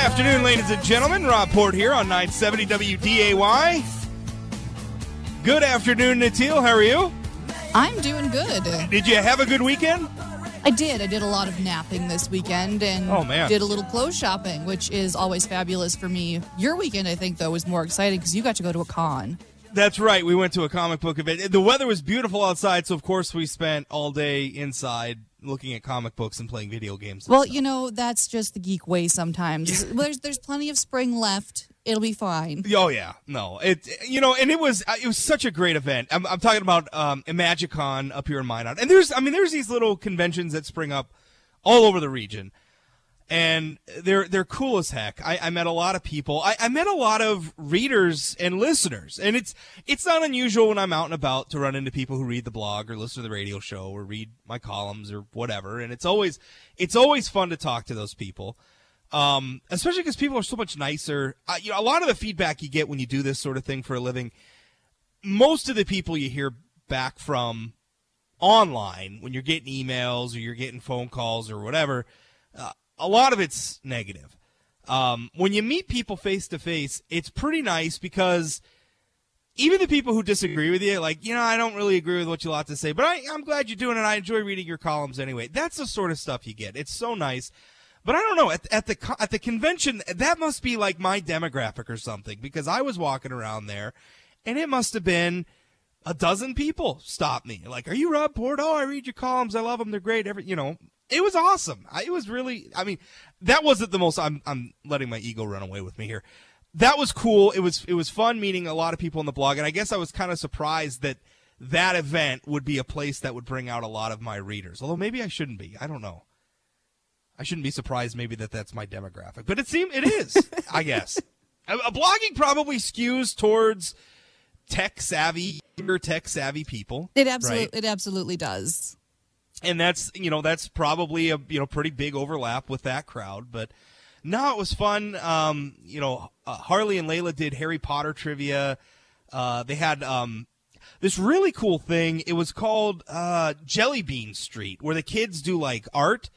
afternoon, ladies and gentlemen. Rob Port here on 970 WDAY. Good afternoon, Natil. How are you? I'm doing good. Did you have a good weekend? I did. I did a lot of napping this weekend and Oh, man. did a little clothes shopping, which is always fabulous for me. Your weekend, I think, though, was more exciting because you got to go to a con. That's right. We went to a comic book event. The weather was beautiful outside, so of course we spent all day inside looking at comic books and playing video games. Well, stuff. you know, that's just the geek way sometimes. Well, there's, there's plenty of spring left. It'll be fine. Oh yeah, no, it you know, and it was uh, it was such a great event. I'm, I'm talking about um, Imagicon up here in Minot, and there's I mean there's these little conventions that spring up all over the region, and they're they're cool as heck. I, I met a lot of people. I, I met a lot of readers and listeners, and it's it's not unusual when I'm out and about to run into people who read the blog or listen to the radio show or read my columns or whatever, and it's always it's always fun to talk to those people um, especially because people are so much nicer. You know, a lot of the feedback you get when you do this sort of thing for a living, most of the people you hear back from online when you're getting emails or you're getting phone calls or whatever, uh, a lot of it's negative. Um, when you meet people face to face, it's pretty nice because even the people who disagree with you, like, you know, I don't really agree with what you have to say, but I, I'm glad you're doing it. I enjoy reading your columns anyway. That's the sort of stuff you get. It's so nice. But I don't know at, at the at the convention that must be like my demographic or something because I was walking around there, and it must have been a dozen people stop me like, "Are you Rob Port? Oh, I read your columns. I love them. They're great. Every you know, it was awesome. I, it was really. I mean, that wasn't the most. I'm I'm letting my ego run away with me here. That was cool. It was it was fun meeting a lot of people on the blog, and I guess I was kind of surprised that that event would be a place that would bring out a lot of my readers. Although maybe I shouldn't be. I don't know. I shouldn't be surprised maybe that that's my demographic, but it seems it is. I guess a, a blogging probably skews towards tech savvy or tech savvy people. It absolutely, right? it absolutely does. And that's you know that's probably a you know pretty big overlap with that crowd but no it was fun. Um you know uh, harley and layla did harry potter trivia. Uh they had um this really cool thing. It was called uh jelly bean street where the kids do like art.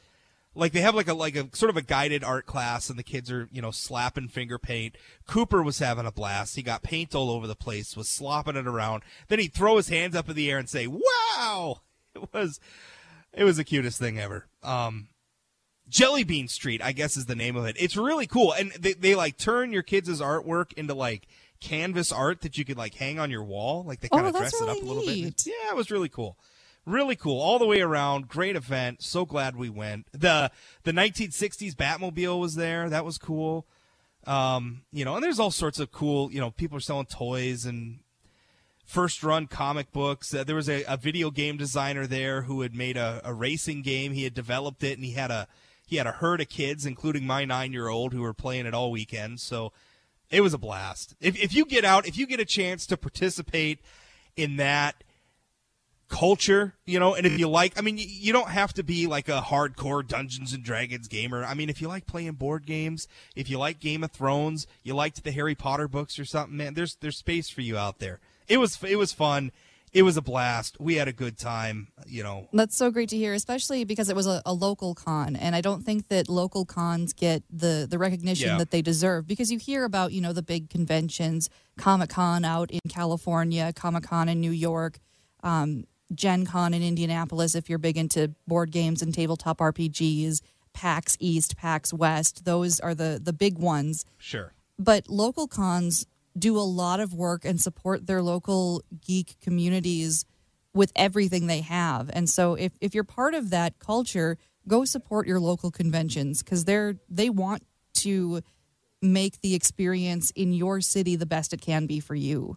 Like they have like a like a sort of a guided art class and the kids are you know slapping finger paint. Cooper was having a blast. He got paint all over the place was slopping it around. Then he'd throw his hands up in the air and say wow! It was it was the cutest thing ever. Um jelly bean street i guess is the name of it. It's really cool. And they, they like turn your kids' artwork into like canvas art that you could like hang on your wall. Like they Oh, kind of that's dress it up a little bit. yeah it was really cool. Really cool. All the way around. Great event. So glad we went. The the 1960s batmobile was there. That was cool. Um you know and there's all sorts of cool you know people are selling toys and first run comic books uh, there was a, a video game designer there who had made a, a racing game he had developed it and he had a he had a herd of kids including my nine year old who were playing it all weekend so it was a blast if, if you get out if you get a chance to participate in that culture, you know, and if you like, I mean, you, you don't have to be like a hardcore Dungeons and Dragons gamer. I mean, if you like playing board games, if you like Game of Thrones, you liked the Harry Potter books or something, man, there's there's space for you out there. It was it was fun. It was a blast. We had a good time, you know. That's so great to hear, especially because it was a, a local con, and I don't think that local cons get the the recognition Yeah. that they deserve. Because you hear about you know the big conventions, Comic Con out in California, Comic Con in New York, um, Gen Con in Indianapolis. If you're big into board games and tabletop RPGs, PAX East, PAX West, those are the the big ones Sure. but local cons do a lot of work and support their local geek communities with everything they have. And so if, if you're part of that culture, go support your local conventions because they're they want to make the experience in your city the best it can be for you.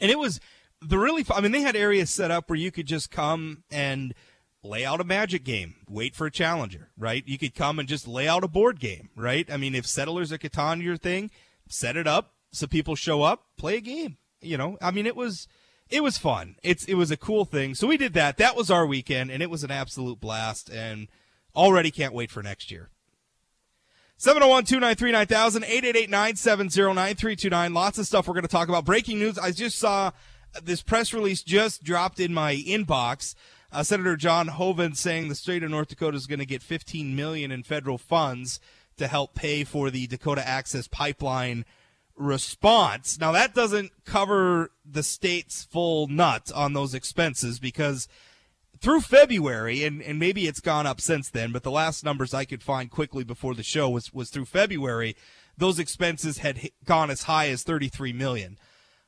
and it was the really i mean they had areas set up where you could just come and lay out a magic game wait for a challenger right you could come and just lay out a board game right i mean if settlers of catan your thing set it up so people show up play a game you know i mean it was it was fun it's it was a cool thing so we did that that was our weekend and it was an absolute blast and already can't wait for next year 701-293-9000, 888-970-9329. Lots of stuff we're going to talk about. Breaking news. I just saw this press release just dropped in my inbox. Uh, Senator John Hoeven saying the state of North Dakota is going to get 15 million in federal funds to help pay for the Dakota Access Pipeline response. Now that doesn't cover the state's full nut on those expenses because through February, and, and maybe it's gone up since then, but the last numbers I could find quickly before the show was, was through February, those expenses had gone as high as 33 million.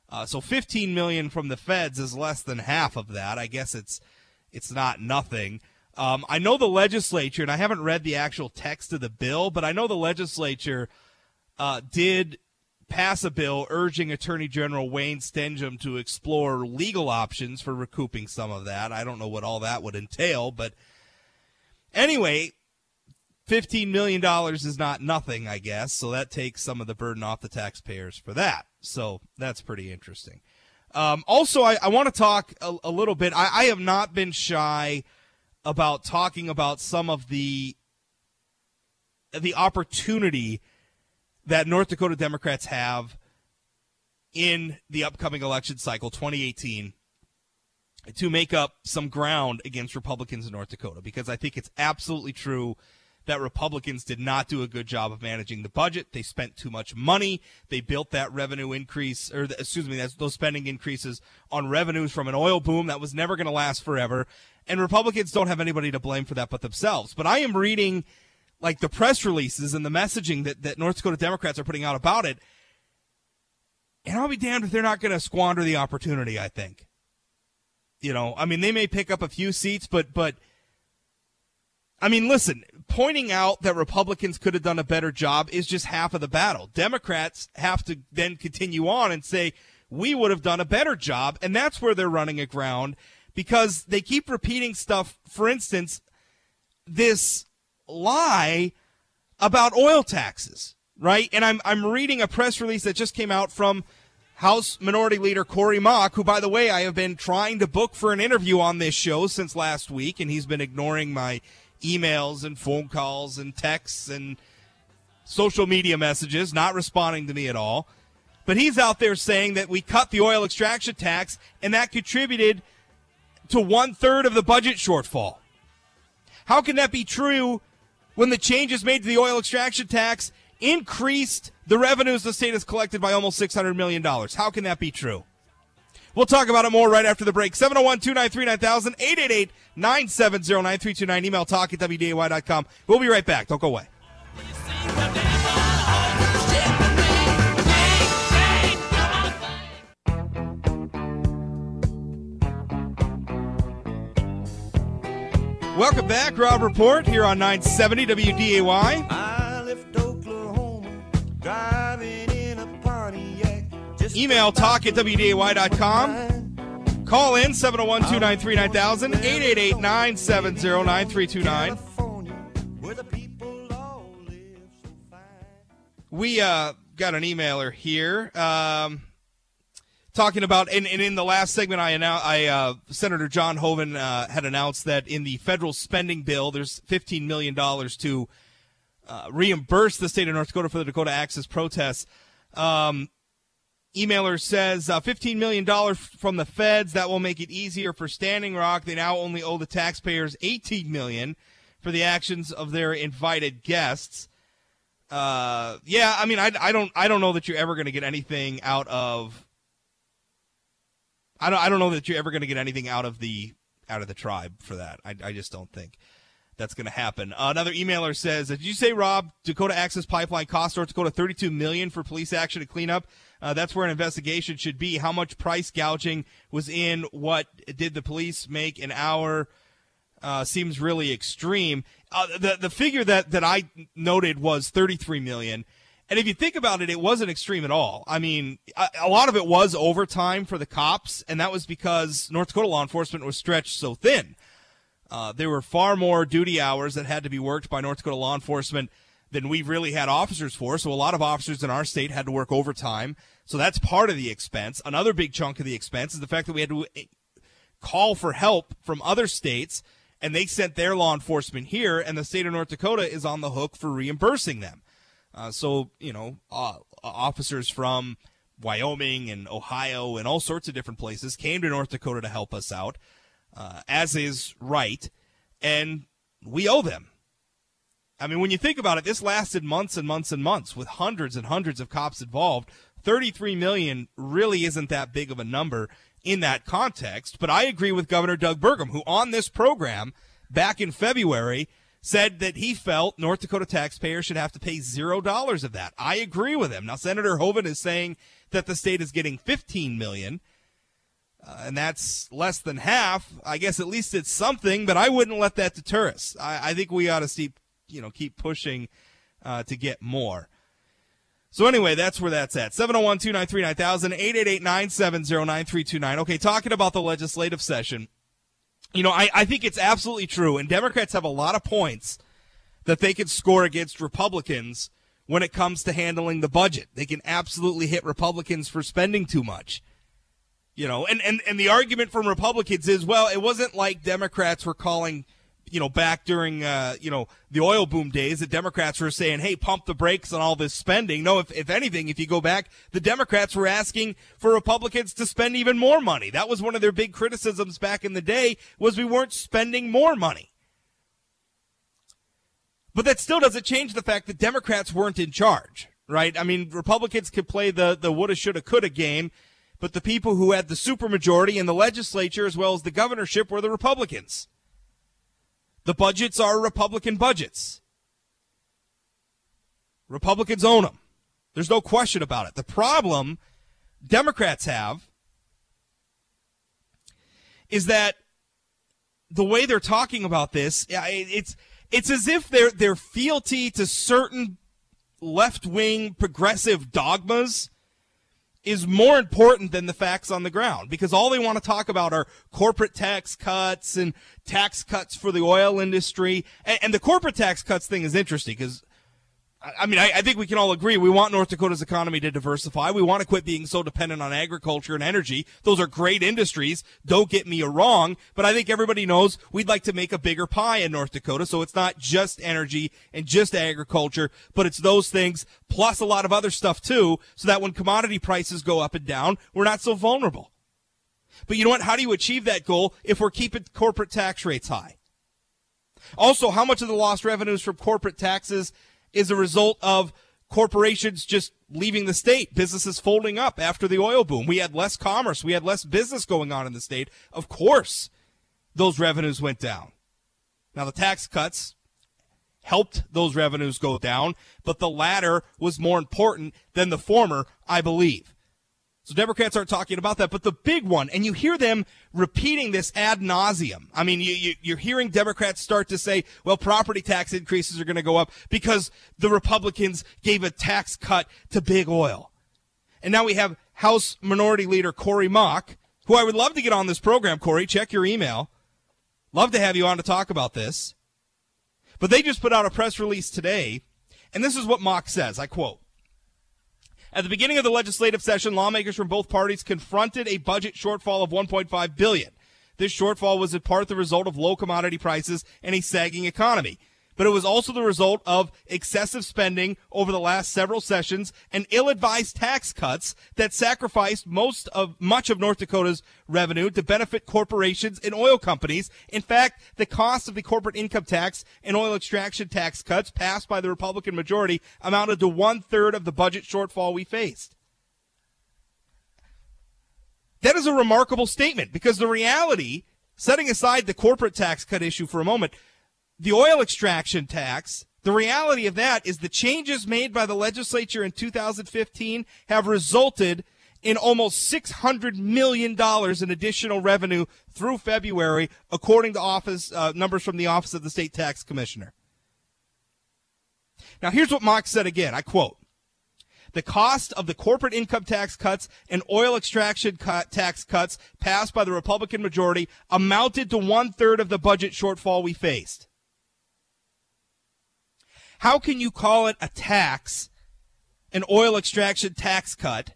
Uh, so 15 million from the feds is less than half of that. I guess it's it's not nothing. Um, I know the legislature, and I haven't read the actual text of the bill, but I know the legislature uh, did pass a bill urging Attorney General Wayne Stenehjem to explore legal options for recouping some of that. I don't know what all that would entail, but anyway, $15 million is not nothing, I guess. So that takes some of the burden off the taxpayers for that. So that's pretty interesting. Um, also, I, I want to talk a, a little bit. I, I have not been shy about talking about some of the the opportunity that North Dakota Democrats have in the upcoming election cycle 2018 to make up some ground against Republicans in North Dakota because I think it's absolutely true that Republicans did not do a good job of managing the budget. They spent too much money. They built that revenue increase, or the, excuse me, those spending increases on revenues from an oil boom that was never going to last forever. And Republicans don't have anybody to blame for that but themselves. But I am reading like the press releases and the messaging that, that North Dakota Democrats are putting out about it. And I'll be damned if they're not going to squander the opportunity, I think. You know, I mean, they may pick up a few seats, but, but, I mean, listen, pointing out that Republicans could have done a better job is just half of the battle. Democrats have to then continue on and say, we would have done a better job. And that's where they're running aground because they keep repeating stuff. For instance, this lie about oil taxes, right? And I'm, I'm reading a press release that just came out from House Minority Leader Corey Mock, who, by the way, I have been trying to book for an interview on this show since last week, and he's been ignoring my emails and phone calls and texts and social media messages, not responding to me at all. But he's out there saying that we cut the oil extraction tax, and that contributed to one third of the budget shortfall. How can that be true when the changes made to the oil extraction tax increased the revenues the state has collected by almost $600 million? How can that be true? We'll talk about it more right after the break. 701 293 9000 888 970 9329. Email talk at WDAY.com. We'll be right back. Don't go away. Welcome back, Rob Port here on 970 WDAY. I left Oklahoma, driving in a Pontiac. Email talk at WDAY.com. Call in 701 293 9000 888 970 9329. California, where the people all live so fine. We uh, got an emailer here um, talking about, and, and in the last segment, I announced, I uh, Senator John Hoeven uh, had announced that in the federal spending bill, there's 15 million dollars to uh, reimburse the state of North Dakota for the Dakota Access protests. Um, emailer says uh, $15 million from the feds that will make it easier for standing rock they now only owe the taxpayers 18 million for the actions of their invited guests uh, yeah i mean I, I don't i don't know that you're ever going to get anything out of i don't i don't know that you're ever going to get anything out of the out of the tribe for that i, I just don't think that's going to happen. Uh, another emailer says, "Did you say, Rob, Dakota Access Pipeline cost North Dakota 32 million for police action to clean up? Uh, that's where an investigation should be. How much price gouging was in? What did the police make an hour? Uh, seems really extreme. Uh, the the figure that that I noted was 33 million." And if you think about it, it wasn't extreme at all. I mean, a, lot of it was overtime for the cops, and that was because North Dakota law enforcement was stretched so thin. Uh, there were far more duty hours that had to be worked by North Dakota law enforcement than we really had officers for. So a lot of officers in our state had to work overtime. So that's part of the expense. Another big chunk of the expense is the fact that we had to eh, call for help from other states and they sent their law enforcement here and the state of North Dakota is on the hook for reimbursing them. Uh, so, you know, uh, officers from Wyoming and Ohio and all sorts of different places came to North Dakota to help us out, uh, as is right, and we owe them. I mean, when you think about it, this lasted months and months and months with hundreds and hundreds of cops involved. 33 million really isn't that big of a number in that context, but I agree with Governor Doug Burgum, who on this program back in February said that he felt North Dakota taxpayers should have to pay zero dollars of that. I agree with him. Now, Senator Hoeven is saying that the state is getting 15 million. Uh, and that's less than half. I guess at least it's something, but I wouldn't let that deter us. I, I think we ought to see, you know, keep pushing uh, to get more. So anyway, that's where that's at. 701-293-9000, 888-970-9329. Okay, talking about the legislative session. You know, I, I think it's absolutely true, and Democrats have a lot of points that they could score against Republicans when it comes to handling the budget. They can absolutely hit Republicans for spending too much. You know, and, and, and the argument from Republicans is, well, it wasn't like Democrats were calling you know, back during, uh, you know, the oil boom days, the Democrats were saying, hey, pump the brakes on all this spending. No, if, if anything, if you go back, the Democrats were asking for Republicans to spend even more money. That was one of their big criticisms back in the day was we weren't spending more money. But that still doesn't change the fact that Democrats weren't in charge, right? I mean, Republicans could play the, the woulda, shoulda, coulda game, but the people who had the supermajority in the legislature as well as the governorship were the Republicans. The budgets are Republican budgets. Republicans own them. There's no question about it. The problem Democrats have is that the way they're talking about this, it's it's as if their their fealty to certain left wing progressive dogmas is more important than the facts on the ground because all they want to talk about are corporate tax cuts and tax cuts for the oil industry. And, and the corporate tax cuts thing is interesting because I mean, I, I, think we can all agree we want North Dakota's economy to diversify. We want to quit being so dependent on agriculture and energy. Those are great industries. Don't get me wrong, but I think everybody knows we'd like to make a bigger pie in North Dakota. So it's not just energy and just agriculture, but it's those things plus a lot of other stuff too, so that when commodity prices go up and down, we're not so vulnerable. But you know what? How do you achieve that goal if we're keeping corporate tax rates high? Also, how much of the lost revenues from corporate taxes is a result of corporations just leaving the state, businesses folding up after the oil boom. We had less commerce, we had less business going on in the state. Of course, those revenues went down. Now, the tax cuts helped those revenues go down, but the latter was more important than the former, I believe. So Democrats aren't talking about that, but the big one, and you hear them repeating this ad nauseum. I mean, you, you, are hearing Democrats start to say, well, property tax increases are going to go up because the Republicans gave a tax cut to big oil. And now we have House Minority Leader Corey Mock, who I would love to get on this program, Corey. Check your email. Love to have you on to talk about this. But they just put out a press release today, and this is what Mock says. I quote, at the beginning of the legislative session, lawmakers from both parties confronted a budget shortfall of 1.5 billion. This shortfall was in part the result of low commodity prices and a sagging economy but it was also the result of excessive spending over the last several sessions and ill-advised tax cuts that sacrificed most of much of North Dakota's revenue to benefit corporations and oil companies. In fact, the cost of the corporate income tax and oil extraction tax cuts passed by the Republican majority amounted to one third of the budget shortfall we faced. That is a remarkable statement because the reality, setting aside the corporate tax cut issue for a moment, the oil extraction tax, the reality of that is the changes made by the legislature in 2015 have resulted in almost $600 million in additional revenue through February, according to office uh, numbers from the Office of the State Tax Commissioner. Now, here's what Mock said again. I quote the cost of the corporate income tax cuts and oil extraction cut, tax cuts passed by the Republican majority amounted to one third of the budget shortfall we faced. How can you call it a tax, an oil extraction tax cut,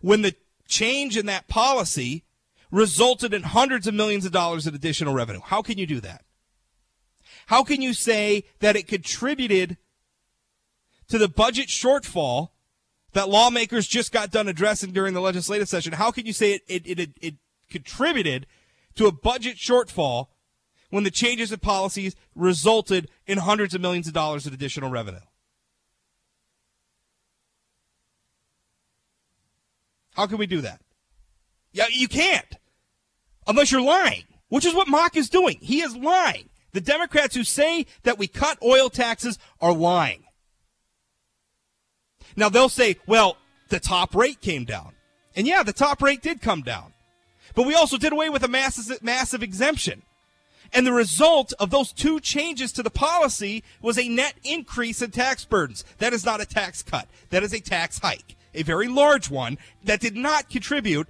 when the change in that policy resulted in hundreds of millions of dollars in additional revenue? How can you do that? How can you say that it contributed to the budget shortfall that lawmakers just got done addressing during the legislative session, how can you say it, it, it, it contributed to a budget shortfall when the changes in policies resulted in hundreds of millions of dollars in additional revenue? How can we do that? Yeah, you can't. Unless you're lying, which is what Mock is doing. He is lying. The Democrats who say that we cut oil taxes are lying. Now they'll say, well, the top rate came down. And yeah, the top rate did come down. But we also did away with a massive, massive exemption. And the result of those two changes to the policy was a net increase in tax burdens. That is not a tax cut. That is a tax hike. A very large one that did not contribute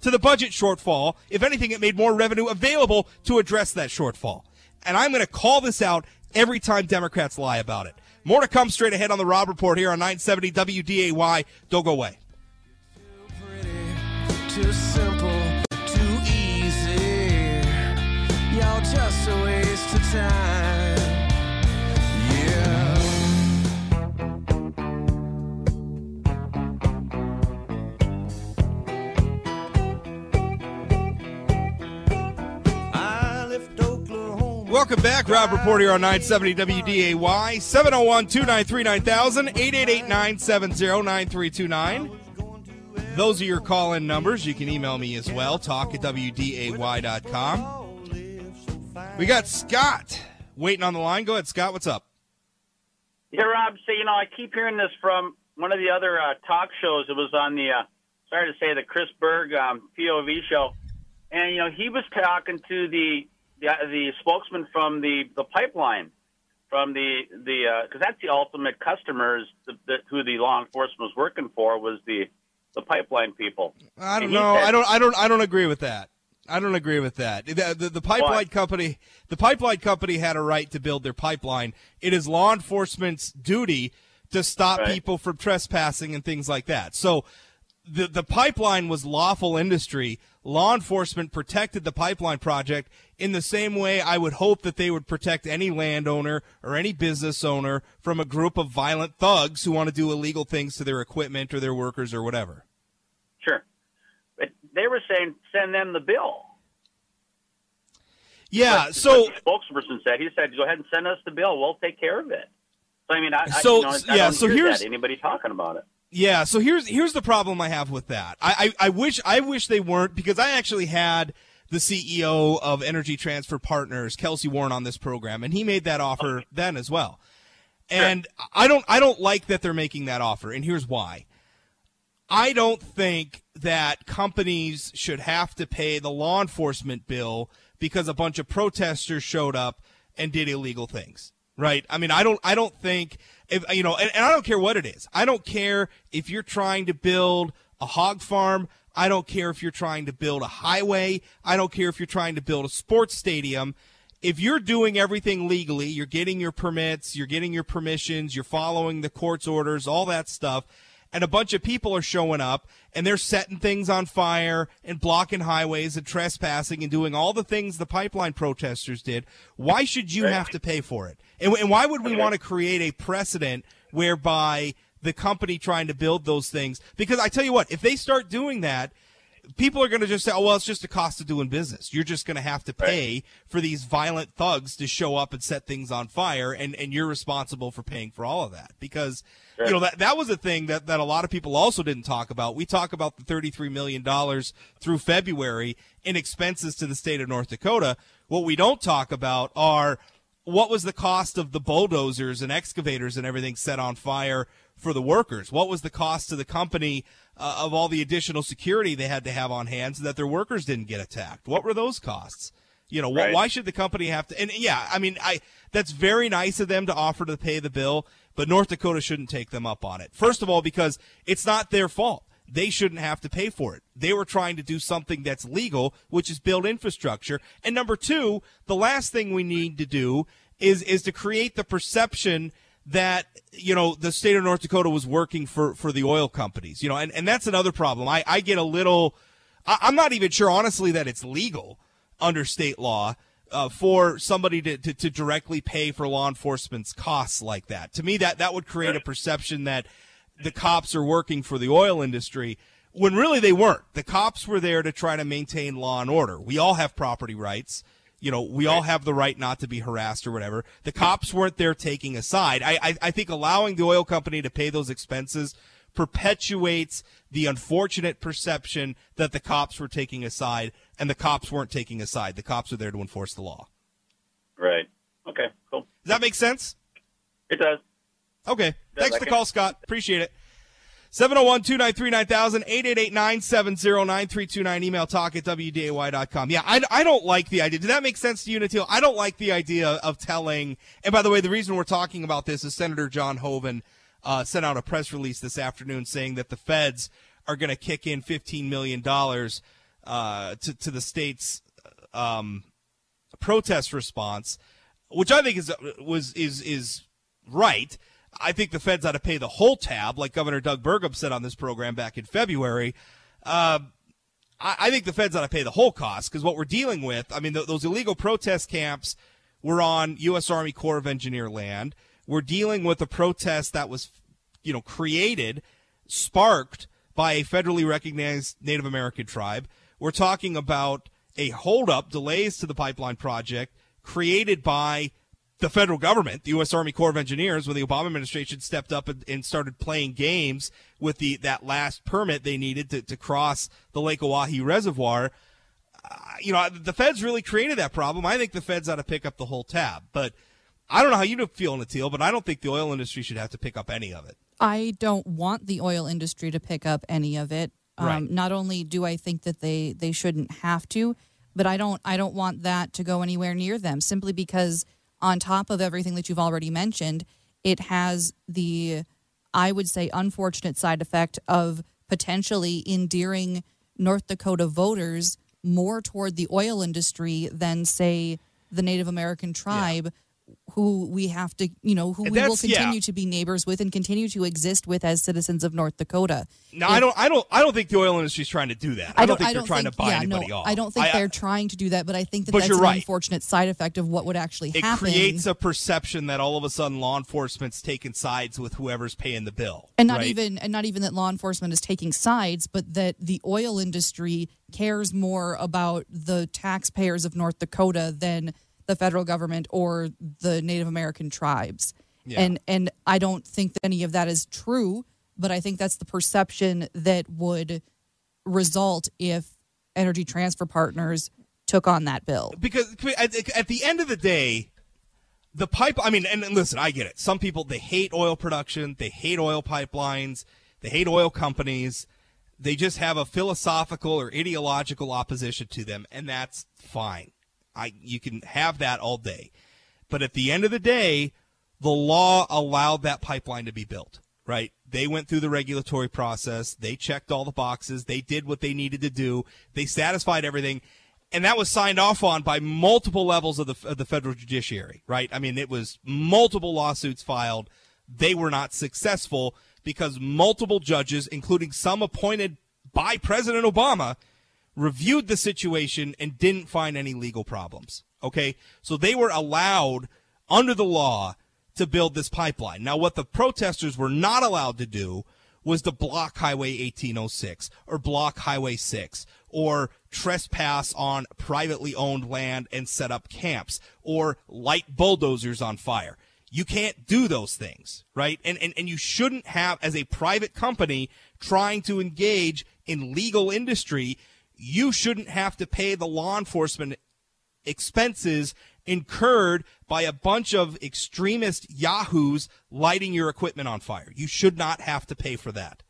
to the budget shortfall. If anything, it made more revenue available to address that shortfall. And I'm going to call this out every time Democrats lie about it. More to come straight ahead on the Rob Report here on 970 WDAY. Don't go away. Welcome back. Rob Port here on 970 WDAY. 701 293 9000 888 970 9329. Those are your call in numbers. You can email me as well. Talk at WDAY.com. We got Scott waiting on the line. Go ahead, Scott. What's up? Yeah, Rob. So you know, I keep hearing this from one of the other uh, talk shows. It was on the uh, sorry to say the Chris Berg um, POV show, and you know he was talking to the the, the spokesman from the the pipeline, from the the because that's the ultimate customers the, the, who the law enforcement was working for was the the pipeline people. I don't And know. said- I don't. I don't. I don't agree with that. I don't agree with that. The, the, the pipeline Why? company, the pipeline company had a right to build their pipeline. It is law enforcement's duty to stop Right. people from trespassing and things like that. So, the the pipeline was lawful industry. Law enforcement protected the pipeline project in the same way I would hope that they would protect any landowner or any business owner from a group of violent thugs who want to do illegal things to their equipment or their workers or whatever. Sure, they were saying send them the bill. Yeah. But So the spokesperson said he said go ahead and send us the bill. We'll take care of it. So I mean, I, So, I, you know, yeah, don't so here's- that. anybody talking about it. Yeah, so here's here's the problem I have with that. I, I, I wish I wish they weren't because I actually had the CEO of Energy Transfer Partners, Kelcy Warren, on this program, and he made that offer then as well. And I don't I don't like that they're making that offer, and here's why. I don't think that companies should have to pay the law enforcement bill because a bunch of protesters showed up and did illegal things. Right? I mean, I don't I don't think if you know, and, and I don't care what it is. I don't care if you're trying to build a hog farm. I don't care if you're trying to build a highway. I don't care if you're trying to build a sports stadium if you're doing everything legally, you're getting your permits, you're getting your permissions, you're following the court's orders, all that stuff, and a bunch of people are showing up and they're setting things on fire and blocking highways and trespassing and doing all the things the pipeline protesters did, why should you have to pay for it? And, and why would we want to create a precedent whereby the company trying to build those things? Because I tell you what, if they start doing that, people are going to just say, "Oh, well, it's just the cost of doing business. You're just going to have to pay for these violent thugs to show up and set things on fire, and and you're responsible for paying for all of that." Because you know that that was a thing that that a lot of people also didn't talk about. We talk about the 33 million dollars through February in expenses to the state of North Dakota. What we don't talk about are what was the cost of the bulldozers and excavators and everything set on fire for the workers? What was the cost to the company uh, of all the additional security they had to have on hand so that their workers didn't get attacked? What were those costs? You know, wh- why should the company have to? And yeah, I mean, I that's very nice of them to offer to pay the bill, but North Dakota shouldn't take them up on it. First of all, because it's not their fault. They shouldn't have to pay for it. They were trying to do something that's legal, which is build infrastructure. And number two, the last thing we need to do is is to create the perception that you know the state of North Dakota was working for for the oil companies. You know, and and that's another problem. I I get a little. I, I'm not even sure, honestly, that it's legal under state law uh, for somebody to, to, to directly pay for law enforcement's costs like that. To me, that that would create a perception that the cops are working for the oil industry when really they weren't. The cops were there to try to maintain law and order. We all have property rights. You know, we all have the right not to be harassed or whatever. The cops weren't there taking a side. I, I, I think allowing the oil company to pay those expenses perpetuates the unfortunate perception that the cops were taking a side and the cops weren't taking a side. The cops are there to enforce the law. Right. Okay. Cool. Does that make sense? It does. Okay. Thanks for the call, Scott. Appreciate it. 701 293 9000 888 970 9329. Email talk at WDAY.com. Yeah, I, I don't like the idea. Did that make sense to you, Natil? I don't like the idea of telling. And by the way, the reason we're talking about this is Senator John Hoeven uh, sent out a press release this afternoon saying that the feds are going to kick in $15 million uh, to, to the state's um, protest response, which I think is was is is right. I think the feds ought to pay the whole tab, like Governor Doug Burgum said on this program back in February. Uh, I, I think the feds ought to pay the whole cost because what we're dealing with, I mean, th- those illegal protest camps were on U.S. Army Corps of Engineer land. We're dealing with a protest that was, you know, created, sparked by a federally recognized Native American tribe. We're talking about a holdup, delays to the pipeline project created by the federal government, the U.S. Army Corps of Engineers, when the Obama administration stepped up and, and started playing games with the that last permit they needed to, to cross the Lake Oahe Reservoir. Uh, you know, the feds really created that problem. I think the feds ought to pick up the whole tab. But I don't know how you feel, Natil, but I don't think the oil industry should have to pick up any of it. I don't want the oil industry to pick up any of it. Um, Right. Not only do I think that they, they shouldn't have to, but I don't I don't want that to go anywhere near them simply because on top of everything that you've already mentioned, it has the I would say unfortunate side effect of potentially endearing North Dakota voters more toward the oil industry than say the Native American tribe who we have to, you know, who we will that's- yeah. continue to be neighbors with and continue to exist with as citizens of North Dakota. No, If- I don't. I don't. I don't think the oil industry is trying to do that. I, don't, think they're trying to buy yeah, anybody no, off. I don't think they're trying to do that, but I think that that's an right. unfortunate side effect of what would actually It happen. It creates a perception that all of a sudden law enforcement's taking sides with whoever's paying the bill, and not right? even and not even that law enforcement is taking sides, but that the oil industry cares more about the taxpayers of North Dakota than the federal government or the Native American tribes. Yeah. And and I don't think that any of that is true, but I think that's the perception that would result if Energy Transfer Partners took on that bill. because at, the end of the day, the pipe. I mean, and listen, I get it. Some people they hate oil production, they hate oil pipelines, they hate oil companies. They just have a philosophical or ideological opposition to them, and that's fine. I you can have that all day, but at the end of the day, the law allowed that pipeline to be built. Right? They went through the regulatory process. They checked all the boxes. They did what they needed to do. They satisfied everything and that was signed off on by multiple levels of the, of the federal judiciary, right? I mean, it was multiple lawsuits filed. They were not successful because multiple judges, including some appointed by President Obama, reviewed the situation and didn't find any legal problems. Okay. So they were allowed under the law to build this pipeline. Now, what the protesters were not allowed to do was to block Highway 1806 or block Highway 6 or trespass on privately owned land and set up camps or light bulldozers on fire. You can't do those things, right? And, and, and you shouldn't have, as a private company trying to engage in legal industry, you shouldn't have to pay the law enforcement expenses incurred by a bunch of extremist yahoos lighting your equipment on fire. You should not have to pay for that.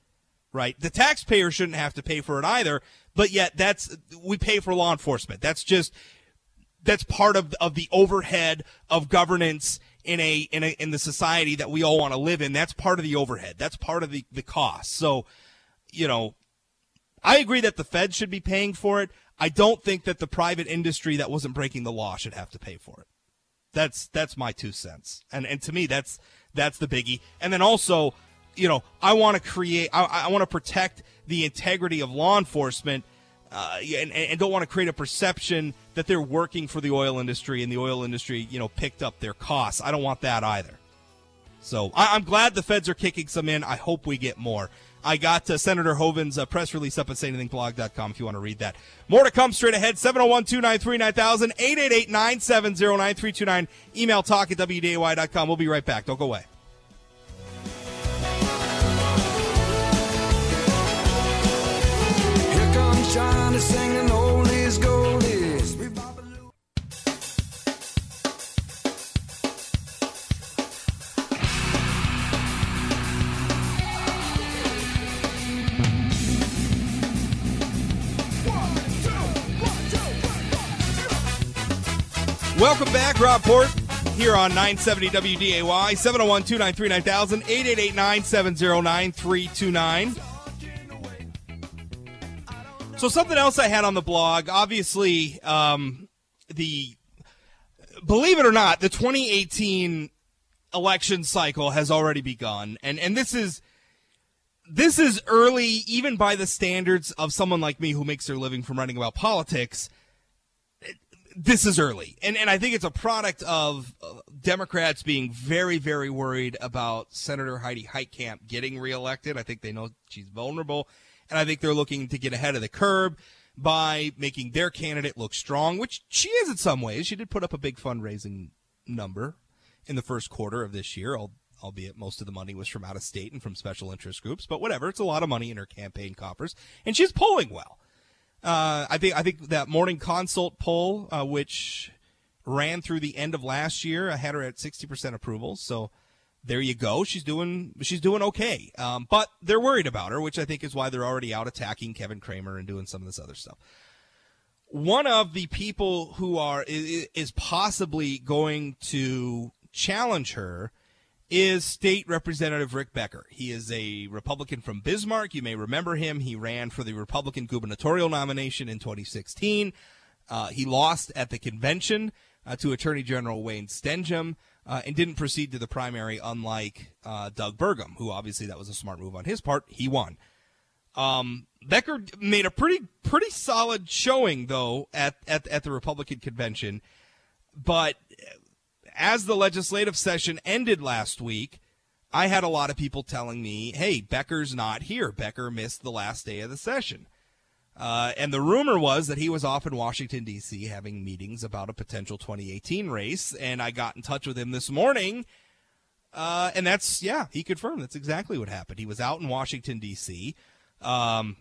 Right? The taxpayer shouldn't have to pay for it either, but yet that's we pay for law enforcement. That's just that's part of of the overhead of governance in a in a in the society that we all want to live in. That's part of the overhead. That's part of the the cost. So, you know, I agree that the Fed should be paying for it. I don't think that the private industry that wasn't breaking the law should have to pay for it. That's that's my two cents. And and to me that's that's the biggie. And then also, you know, I want to create I, I want to protect the integrity of law enforcement uh, and, and don't want to create a perception that they're working for the oil industry and the oil industry, you know, picked up their costs. I don't want that either. So I, am glad the feds are kicking some in. I hope we get more. I got uh, Senator Hoeven's uh, press release up at sayanythingblog.com if you want to read that. More to come straight ahead. 701 293 9000 888 970 9329. Email talk at WDAY.com. We'll be right back. Don't go away. Here comes singing Welcome back, Rob Port, here on 970 WDAY, 701 293 9000, 888 970 9329. So, something else I had on the blog, obviously, um, the, believe it or not, the 2018 election cycle has already begun. And, and this is, this is early, even by the standards of someone like me who makes their living from writing about politics this is early, and and I think it's a product of uh, Democrats being very very worried about Senator Heidi Heitkamp getting reelected. I think they know she's vulnerable, and I think they're looking to get ahead of the curve by making their candidate look strong, which she is in some ways. She did put up a big fundraising number in the first quarter of this year, albeit most of the money was from out of state and from special interest groups. But whatever, it's a lot of money in her campaign coffers, and she's polling well. Uh, I think I think that morning consult poll, uh, which ran through the end of last year, I had her at sixty percent approval. So there you go. She's doing she's doing okay. Um, but they're worried about her, which I think is why they're already out attacking Kevin Cramer and doing some of this other stuff. One of the people who are is, is possibly going to challenge her is State Representative Rick Becker. He is a Republican from Bismarck. You may remember him. He ran for the Republican gubernatorial nomination in 2016. Uh, he lost at the convention uh, to Attorney General Wayne Stenehjem uh, and didn't proceed to the primary, unlike uh, Doug Burgum, who obviously that was a smart move on his part. He won. Um, Becker made a pretty pretty solid showing though at, at at the Republican convention, but as the legislative session ended last week, I had a lot of people telling me, hey, Becker's not here. Becker missed the last day of the session. Uh, and the rumor was that he was off in Washington, D.C., having meetings about a potential 2018 race. And I got in touch with him this morning. Uh, and that's, yeah, he confirmed that's exactly what happened. He was out in Washington, D.C., um,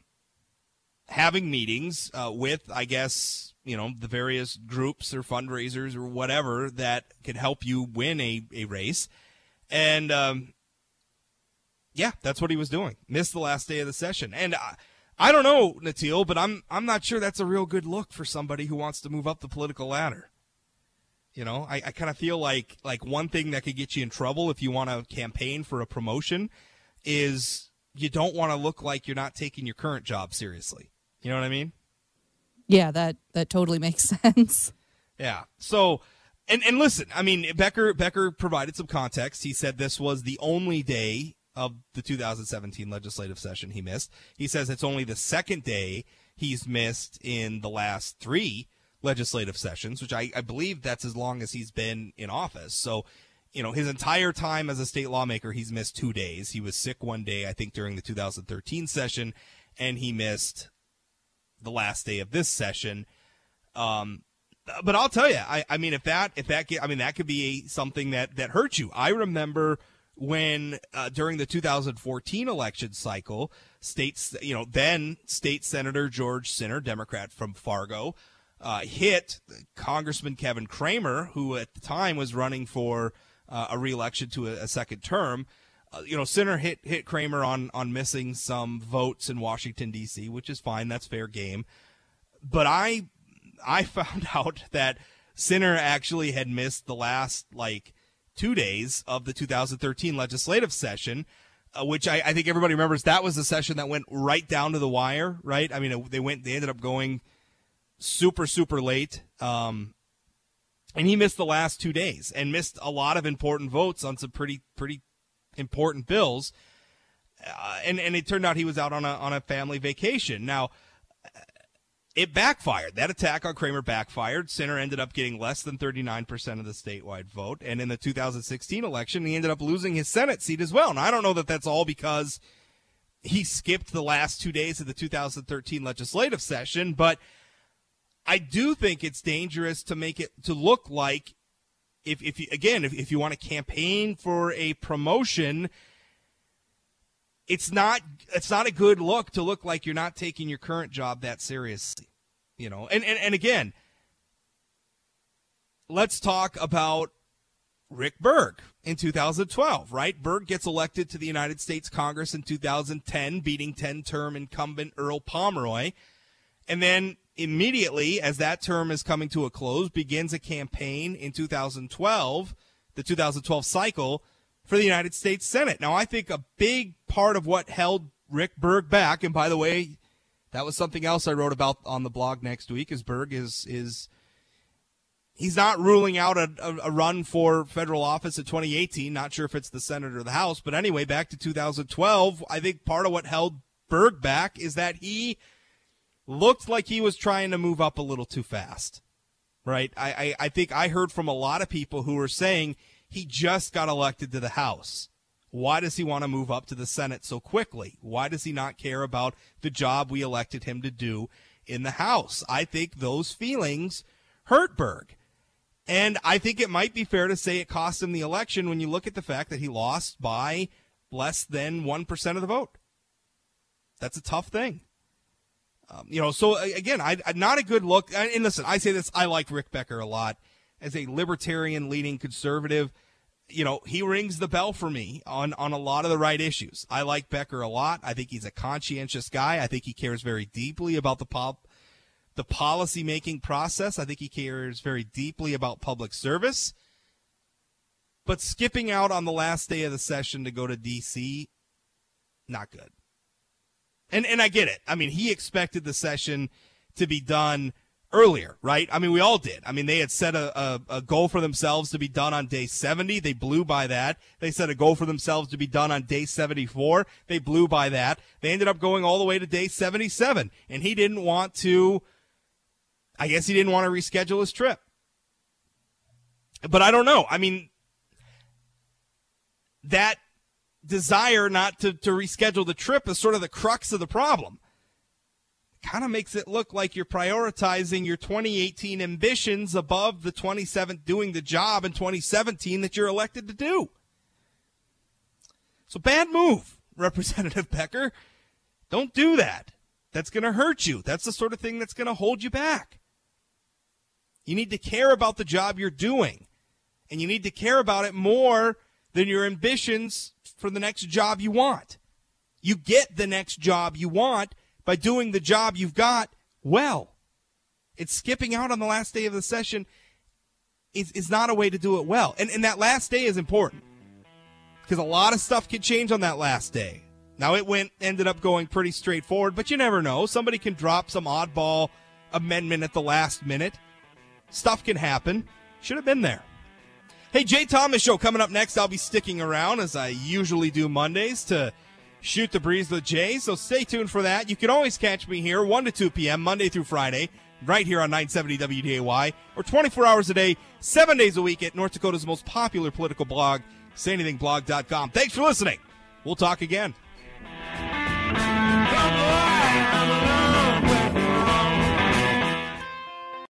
having meetings uh, with, I guess, you know the various groups or fundraisers or whatever that could help you win a, a race. And um, yeah that's what he was doing. Missed the last day of the session. And I, I don't know Natil but I'm I'm not sure that's a real good look for somebody who wants to move up the political ladder. You know I, I kind of feel like like one thing that could get you in trouble if you want to campaign for a promotion is you don't want to look like you're not taking your current job seriously. You know what I mean yeah, that that totally makes sense. Yeah. So and and listen, I mean Becker Becker provided some context. He said this was the only day of the 2017 legislative session he missed. He says it's only the second day he's missed in the last 3 legislative sessions, which I, I believe that's as long as he's been in office. So, you know, his entire time as a state lawmaker, he's missed two days. He was sick one day, I think, during the 2013 session, and he missed the last day of this session. Um, but I'll tell you, I, I mean, if that, if that, I mean, that could be something that, that hurts you. I remember when, uh, during the 2014 election cycle, states, you know, then state senator George Sinner, Democrat from Fargo, uh, hit Congressman Kevin Cramer, who at the time was running for uh, a reelection to a, a second term. Uh, you know, Sinner hit hit Cramer on on missing some votes in Washington D.C., which is fine. That's fair game. But I I found out that Sinner actually had missed the last like two days of the 2013 legislative session. Uh, which I, I think everybody remembers that was the session that went right down to the wire, right? I mean, they went, they ended up going super, super late. Um, and he missed the last two days and missed a lot of important votes on some pretty, pretty important bills. Uh, and and it turned out he was out on a on a family vacation. Now, it backfired. That attack on Cramer backfired. Sinner ended up getting less than 39% of the statewide vote. And in the 2016 election, he ended up losing his Senate seat as well. And I don't know that that's all because he skipped the last two days of the 2013 legislative session, but I do think it's dangerous to make it to look like if, if you, again, if, if you want to campaign for a promotion, it's not it's not a good look to look like you're not taking your current job that seriously you know? And and, and again let's talk about rick berg in 2012 right? Berg gets elected to the united states congress in 2010 beating 10 term incumbent earl pomeroy. And then immediately as that term is coming to a close begins a campaign in 2012 the 2012 cycle for the United States Senate. Now, I think a big part of what held Rick Berg back, and by the way, that was something else I wrote about on the blog next week. Is Berg is is he's not ruling out a, a, run for federal office in 2018. Not sure if it's the Senate or the House, but anyway, back to 2012. I think part of what held Berg back is that he looked like he was trying to move up a little too fast. Right? I, I, I think I heard from a lot of people who were saying he just got elected to the House. Why does he want to move up to the Senate so quickly? Why does he not care about the job we elected him to do in the House? I think those feelings hurt Berg. And I think it might be fair to say it cost him the election when you look at the fact that he lost by less than 1% of the vote. That's a tough thing. Um, you know, so again, I, not a good look. And listen, I say this, I like Rick Becker a lot as a libertarian leading conservative you know, he rings the bell for me on, on a lot of the right issues. I like Becker a lot. I think he's a conscientious guy. I think he cares very deeply about the pop, the policy making process. I think he cares very deeply about public service. But skipping out on the last day of the session to go to DC, not good. And and I get it. I mean, he expected the session to be done earlier, right? I mean, we all did. I mean, they had set a, a, a, goal for themselves to be done on day 70. They blew by that. They set a goal for themselves to be done on day 74. They blew by that. They ended up going all the way to day 77. And he didn't want to, I guess he didn't want to reschedule his trip. But I don't know. I mean, that desire not to, to reschedule the trip is sort of the crux of the problem It kind of makes it look like you're prioritizing your 2018 ambitions above the 27th doing the job in 2017 that you're elected to do. So bad move, Representative Becker. Don't do that. That's going to hurt you. That's the sort of thing that's going to hold you back. You need to care about the job you're doing, and you need to care about it more than your ambitions for the next job you want. You get the next job you want by doing the job you've got well. It's skipping out on the last day of the session is, is not a way to do it well. And, and that last day is important because a lot of stuff can change on that last day. Now it went ended up going pretty straightforward, but you never know. Somebody can drop some oddball amendment at the last minute. Stuff can happen. Should have been there. Hey, Jay Thomas show coming up next. I'll be sticking around as I usually do Mondays to Shoot the Breeze with Jay. So stay tuned for that. You can always catch me here 1 to 2 p.m. Monday through Friday, right here on 970 WDAY, or 24 hours a day, seven days a week at North Dakota's most popular political blog, sayanythingblog.com. Thanks for listening. We'll talk again.